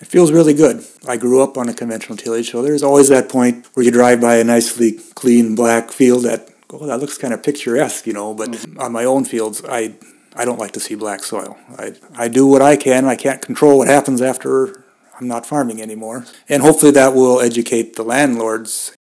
It feels really good. I grew up on a conventional tillage, so there's always that point where you drive by a nicely clean black field that, oh, that looks kind of picturesque, you know. But mm-hmm. on my own fields, I I don't like to see black soil. I, I do what I can. I can't control what happens after I'm not farming anymore. And hopefully that will educate the landlords.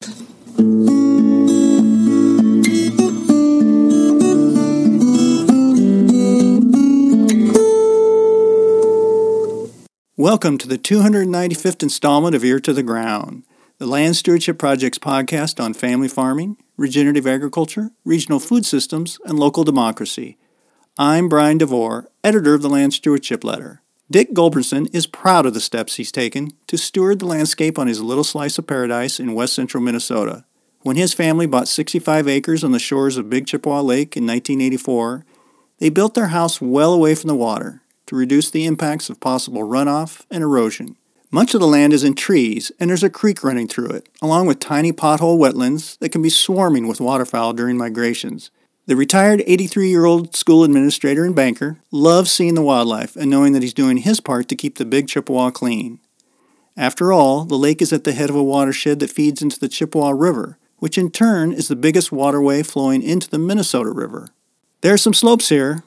Welcome to the 295th installment of Ear to the Ground, the Land Stewardship Project's podcast on family farming, regenerative agriculture, regional food systems, and local democracy. I'm Brian DeVore, editor of the Land Stewardship Letter. Dick Gulbranson is proud of the steps he's taken to steward the landscape on his little slice of paradise in west central Minnesota. When his family bought 65 acres on the shores of Big Chippewa Lake in 1984, they built their house well away from the water to reduce the impacts of possible runoff and erosion. Much of the land is in trees, and there's a creek running through it, along with tiny pothole wetlands that can be swarming with waterfowl during migrations. The retired 83 year old school administrator and banker loves seeing the wildlife and knowing that he's doing his part to keep the Big Chippewa clean. After all, the lake is at the head of a watershed that feeds into the Chippewa River, which in turn is the biggest waterway flowing into the Minnesota River. There are some slopes here,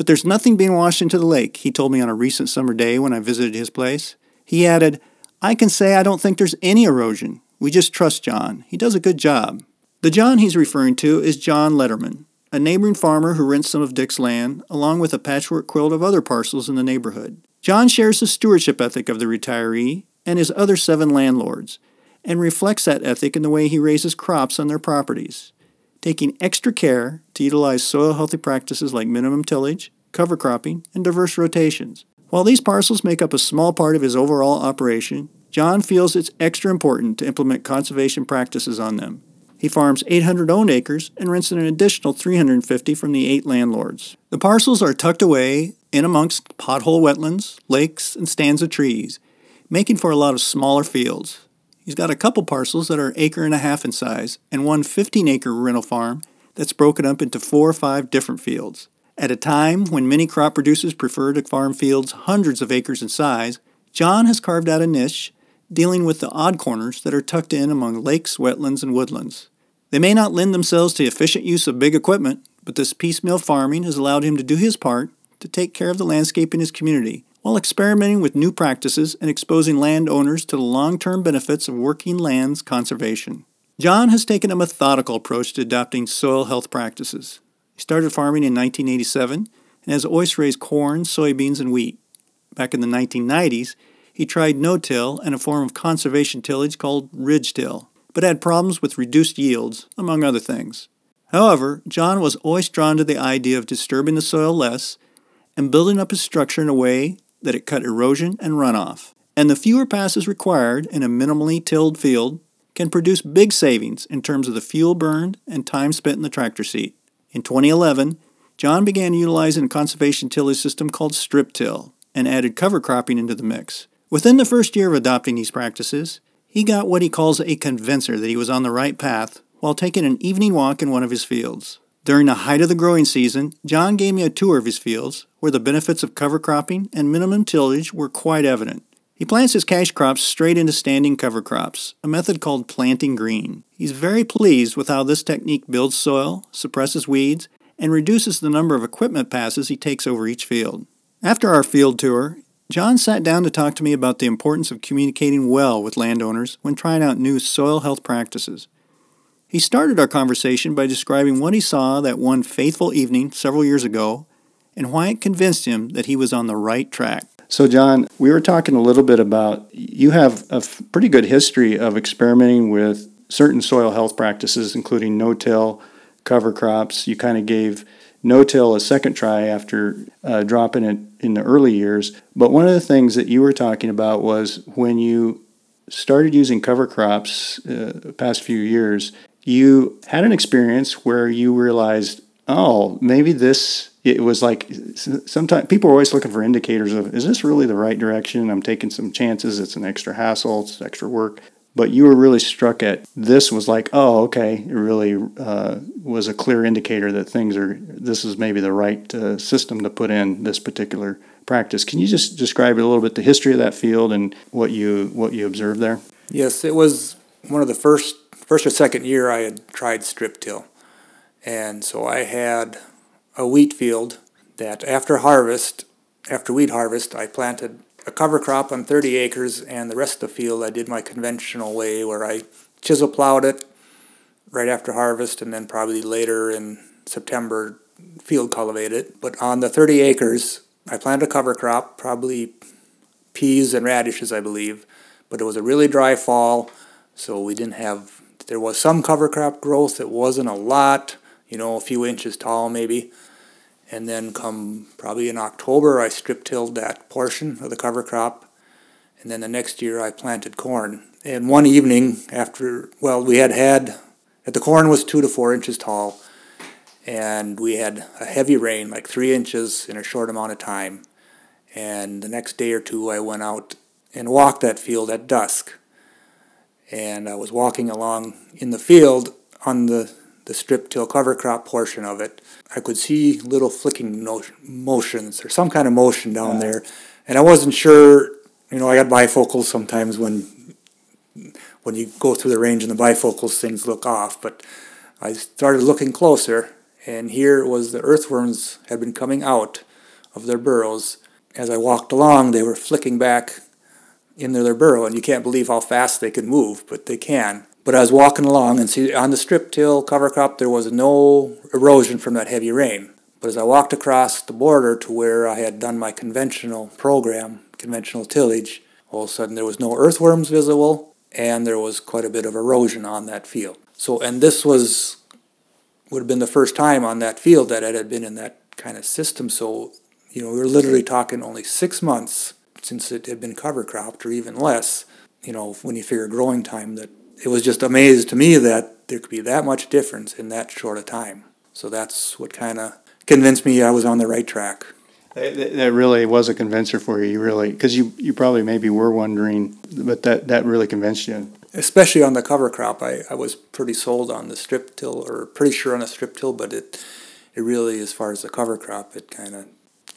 but there's nothing being washed into the lake, he told me on a recent summer day when I visited his place. He added, I can say I don't think there's any erosion. We just trust John. He does a good job. The John he's referring to is John Letterman, a neighboring farmer who rents some of Dick's land, along with a patchwork quilt of other parcels in the neighborhood. John shares the stewardship ethic of the retiree and his other seven landlords, and reflects that ethic in the way he raises crops on their properties taking extra care to utilize soil healthy practices like minimum tillage, cover cropping, and diverse rotations. While these parcels make up a small part of his overall operation, John feels it's extra important to implement conservation practices on them. He farms 800 owned acres and rents an additional 350 from the eight landlords. The parcels are tucked away in amongst pothole wetlands, lakes, and stands of trees, making for a lot of smaller fields. He's got a couple parcels that are acre and a half in size, and one 15 acre rental farm that's broken up into four or five different fields. At a time when many crop producers prefer to farm fields hundreds of acres in size, John has carved out a niche dealing with the odd corners that are tucked in among lakes, wetlands, and woodlands. They may not lend themselves to efficient use of big equipment, but this piecemeal farming has allowed him to do his part to take care of the landscape in his community while experimenting with new practices and exposing landowners to the long term benefits of working lands conservation. John has taken a methodical approach to adopting soil health practices. He started farming in 1987 and has always raised corn, soybeans, and wheat. Back in the 1990s, he tried no till and a form of conservation tillage called ridge till, but had problems with reduced yields, among other things. However, John was always drawn to the idea of disturbing the soil less and building up his structure in a way that it cut erosion and runoff. And the fewer passes required in a minimally tilled field can produce big savings in terms of the fuel burned and time spent in the tractor seat. In 2011, John began utilizing a conservation tillage system called strip till and added cover cropping into the mix. Within the first year of adopting these practices, he got what he calls a convincer that he was on the right path while taking an evening walk in one of his fields. During the height of the growing season, John gave me a tour of his fields, where the benefits of cover cropping and minimum tillage were quite evident. He plants his cash crops straight into standing cover crops, a method called planting green. He's very pleased with how this technique builds soil, suppresses weeds, and reduces the number of equipment passes he takes over each field. After our field tour, John sat down to talk to me about the importance of communicating well with landowners when trying out new soil health practices. He started our conversation by describing what he saw that one faithful evening several years ago and why it convinced him that he was on the right track. So, John, we were talking a little bit about you have a pretty good history of experimenting with certain soil health practices, including no till, cover crops. You kind of gave no till a second try after uh, dropping it in the early years. But one of the things that you were talking about was when you started using cover crops uh, the past few years, you had an experience where you realized, oh, maybe this, it was like sometimes people are always looking for indicators of, is this really the right direction? I'm taking some chances. It's an extra hassle, it's extra work. But you were really struck at this was like, oh, okay, it really uh, was a clear indicator that things are, this is maybe the right uh, system to put in this particular practice. Can you just describe a little bit the history of that field and what you what you observed there? Yes, it was one of the first first or second year I had tried strip till, and so I had a wheat field that after harvest, after wheat harvest, I planted a cover crop on 30 acres, and the rest of the field I did my conventional way where I chisel plowed it right after harvest, and then probably later in September field cultivated it. But on the 30 acres, I planted a cover crop, probably peas and radishes, I believe. But it was a really dry fall, so we didn't have. There was some cover crop growth. It wasn't a lot, you know, a few inches tall maybe. And then come probably in October, I strip tilled that portion of the cover crop. And then the next year, I planted corn. And one evening after, well, we had had, the corn was two to four inches tall and we had a heavy rain, like three inches in a short amount of time. And the next day or two, I went out and walked that field at dusk. And I was walking along in the field on the, the strip till cover crop portion of it. I could see little flicking no- motions or some kind of motion down yeah. there. And I wasn't sure, you know, I got bifocals sometimes when when you go through the range and the bifocals, things look off. But I started looking closer and here was the earthworms had been coming out of their burrows. As I walked along, they were flicking back into their burrow, and you can't believe how fast they can move, but they can. But I was walking along, and see on the strip till cover crop, there was no erosion from that heavy rain. But as I walked across the border to where I had done my conventional program, conventional tillage, all of a sudden there was no earthworms visible, and there was quite a bit of erosion on that field. So, and this was would have been the first time on that field that it had been in that kind of system. So, you know, we were literally talking only six months since it had been cover cropped, or even less. You know, when you figure growing time, that it was just amazed to me that there could be that much difference in that short a time. So that's what kind of convinced me I was on the right track. That really was a convincer for you. You really, because you, you probably maybe were wondering, but that, that really convinced you especially on the cover crop, I, I was pretty sold on the strip till, or pretty sure on the strip till, but it it really, as far as the cover crop, it kind of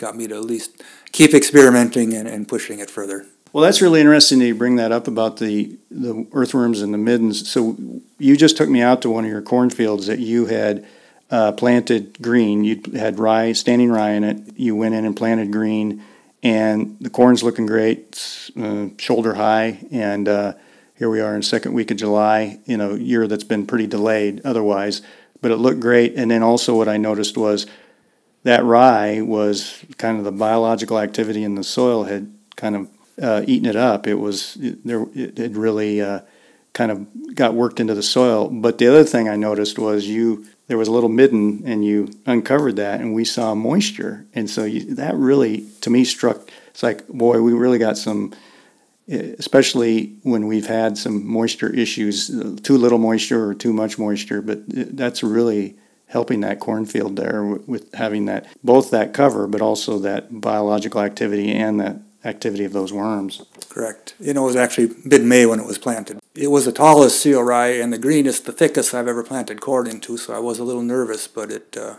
got me to at least keep experimenting and, and pushing it further. Well, that's really interesting that you bring that up about the, the earthworms and the middens. So you just took me out to one of your cornfields that you had uh, planted green. You had rye, standing rye in it. You went in and planted green, and the corn's looking great, uh, shoulder high, and uh, here we are in second week of July in a year that's been pretty delayed otherwise, but it looked great. And then also what I noticed was that rye was kind of the biological activity in the soil had kind of uh, eaten it up. It was it, there. It had really uh, kind of got worked into the soil. But the other thing I noticed was you there was a little midden and you uncovered that and we saw moisture. And so you, that really to me struck. It's like boy, we really got some especially when we've had some moisture issues, too little moisture or too much moisture. But that's really helping that cornfield there with having that both that cover, but also that biological activity and that activity of those worms. Correct. You know, it was actually mid May when it was planted. It was the tallest cereal rye and the greenest, the thickest I've ever planted corn into, so I was a little nervous, but it. Uh,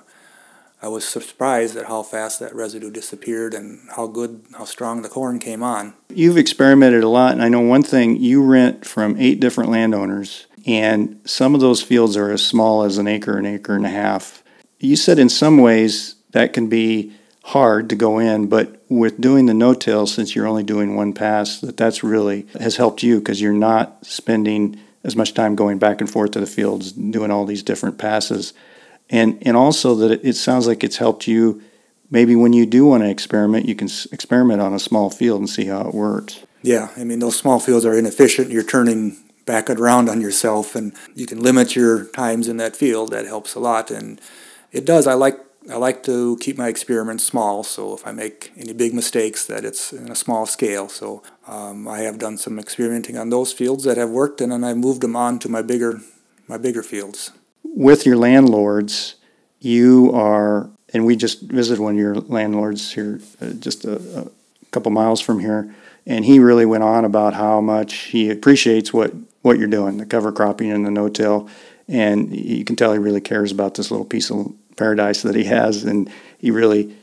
I was surprised at how fast that residue disappeared and how good, how strong the corn came on. You've experimented a lot, and I know one thing you rent from eight different landowners, and some of those fields are as small as an acre, an acre and a half. You said in some ways that can be hard to go in, but with doing the no-till, since you're only doing one pass, that that's really has helped you because you're not spending as much time going back and forth to the fields, doing all these different passes and and also that it, it sounds like it's helped you. Maybe when you do want to experiment, you can experiment on a small field and see how it works. Yeah, I mean those small fields are inefficient. You're turning back around on yourself, and you can limit your times in that field. That helps a lot, and it does. I like I like to keep my experiments small, so if I make any big mistakes, that it's in a small scale. So um, I have done some experimenting on those fields that have worked, and then I moved them on to my bigger my bigger fields with your landlords, you are, and we just visited one of your landlords here, uh, just a, a couple miles from here, and he really went on about how much he appreciates what what you're doing, the cover cropping and the no-till, and you can tell he really cares about this little piece of paradise that he has, and he really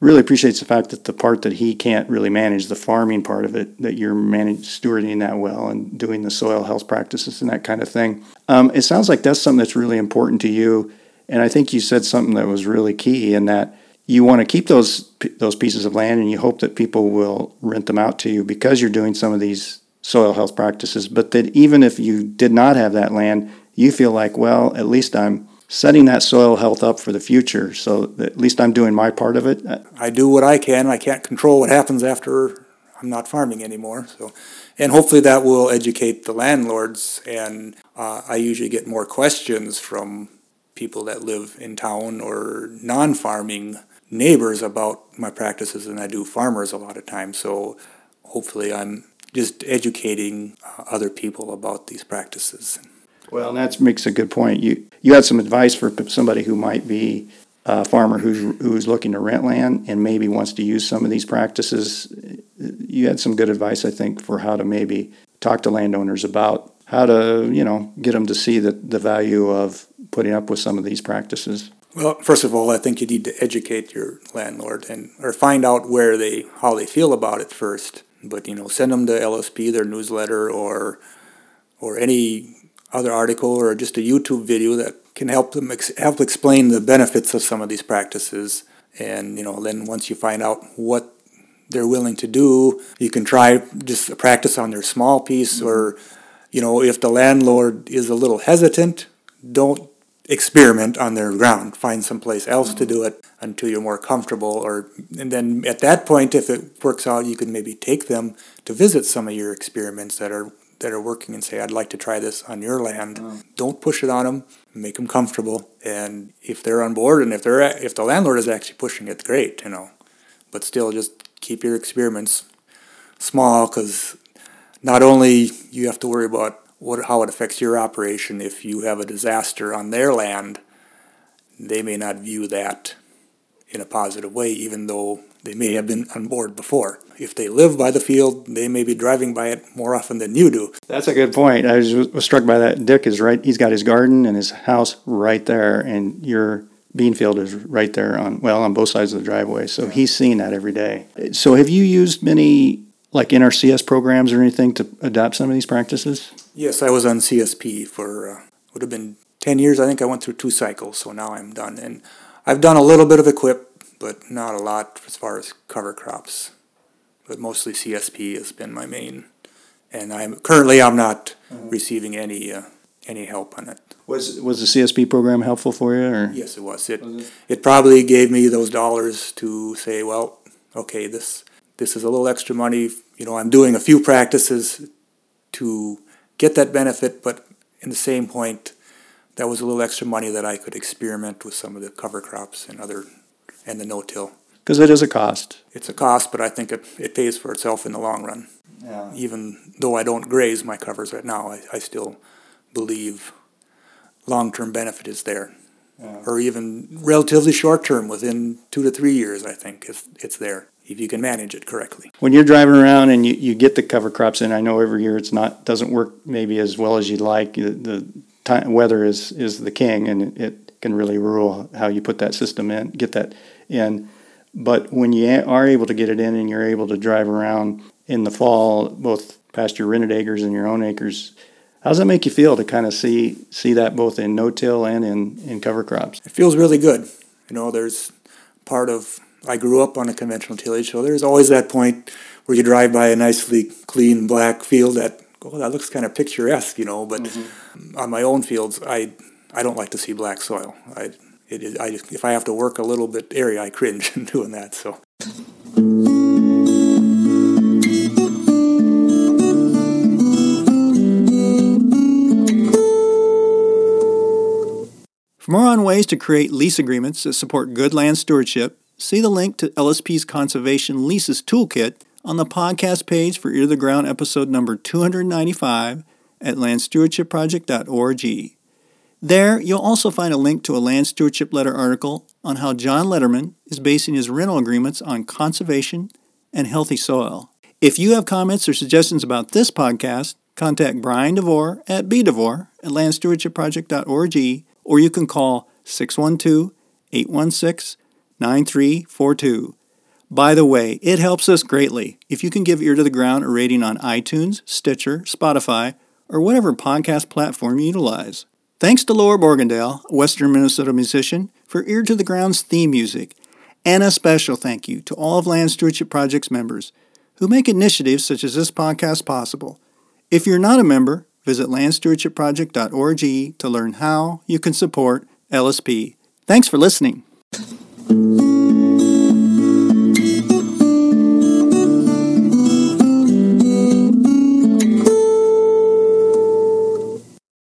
really appreciates the fact that the part that he can't really manage, the farming part of it, that you're managing, stewarding that well and doing the soil health practices and that kind of thing. Um, it sounds like that's something that's really important to you. And I think you said something that was really key in that you want to keep those those pieces of land and you hope that people will rent them out to you because you're doing some of these soil health practices. But that even if you did not have that land, you feel like, well, at least I'm setting that soil health up for the future. So at least I'm doing my part of it. I do what I can. I can't control what happens after I'm not farming anymore. So, and hopefully that will educate the landlords. And uh, I usually get more questions from people that live in town or non-farming neighbors about my practices than I do farmers a lot of times. So hopefully I'm just educating uh, other people about these practices. Well, that makes a good point. You you had some advice for somebody who might be a farmer who's who's looking to rent land and maybe wants to use some of these practices. You had some good advice, I think, for how to maybe talk to landowners about how to you know get them to see the, the value of putting up with some of these practices. Well, first of all, I think you need to educate your landlord and or find out where they how they feel about it first. But you know, send them to LSP their newsletter or or any other article or just a YouTube video that can help them ex- help explain the benefits of some of these practices. And you know, then once you find out what they're willing to do, you can try just practice on their small piece. Mm-hmm. Or you know, if the landlord is a little hesitant, don't experiment on their ground. Find someplace else mm-hmm. to do it until you're more comfortable. Or and then at that point, if it works out, you can maybe take them to visit some of your experiments that are that are working and say, I'd like to try this on your land. Oh. Don't push it on them. Make them comfortable. And if they're on board and if they're if the landlord is actually pushing it, great, you know. But still, just keep your experiments small because not only you have to worry about what how it affects your operation if you have a disaster on their land, they may not view that in a positive way, even though they may have been on board before. If they live by the field, they may be driving by it more often than you do. That's a good point. I was, was struck by that. Dick is right. He's got his garden and his house right there, and your bean field is right there on well on both sides of the driveway. So yeah. he's seeing that every day. So have you used many like NRCS programs or anything to adopt some of these practices? Yes, I was on CSP for uh, would have been ten years. I think I went through two cycles, so now I'm done. And I've done a little bit of EQIP, but not a lot as far as cover crops. But mostly CSP has been my main, and I'm currently I'm not mm-hmm. receiving any uh, any help on it. Was was the CSP program helpful for you? Or? Yes, it was. It, was it it probably gave me those dollars to say, well, okay, this this is a little extra money. You know, I'm doing a few practices to get that benefit, but in the same point, that was a little extra money that I could experiment with some of the cover crops and other and the no-till. Because it is a cost. It's a cost, but I think it, it pays for itself in the long run. Yeah. Even though I don't graze my covers right now, I, I still believe long-term benefit is there. Yeah. Or even relatively short-term, within two to three years, I think it's, it's there if you can manage it correctly. When you're driving around and you, you get the cover crops in, I know every year it's not doesn't work maybe as well as you'd like. The, the time, weather is is the king, and it, can really rule how you put that system in, get that in. But when you are able to get it in and you're able to drive around in the fall, both past your rented acres and your own acres, how does that make you feel to kind of see see that both in no-till and in, in cover crops? It feels really good. You know, there's part of I grew up on a conventional tillage, so there's always that point where you drive by a nicely clean black field that oh that looks kind of picturesque, you know. But mm-hmm. on my own fields, I I don't like to see black soil. I, it is, I, if I have to work a little bit area, I cringe in doing that. So. For more on ways to create lease agreements that support good land stewardship, see the link to LSP's Conservation Leases Toolkit on the podcast page for Ear to the Ground episode number 295 at landstewardshipproject.org. There, you'll also find a link to a land stewardship letter article on how John Letterman is basing his rental agreements on conservation and healthy soil. If you have comments or suggestions about this podcast, contact Brian DeVore at bdevore at landstewardshipproject.org or you can call 612 816 9342. By the way, it helps us greatly if you can give Ear to the Ground a rating on iTunes, Stitcher, Spotify, or whatever podcast platform you utilize. Thanks to Laura Borgendale, a Western Minnesota musician, for Ear to the Ground's theme music. And a special thank you to all of Land Stewardship Project's members who make initiatives such as this podcast possible. If you're not a member, visit landstewardshipproject.org to learn how you can support LSP. Thanks for listening.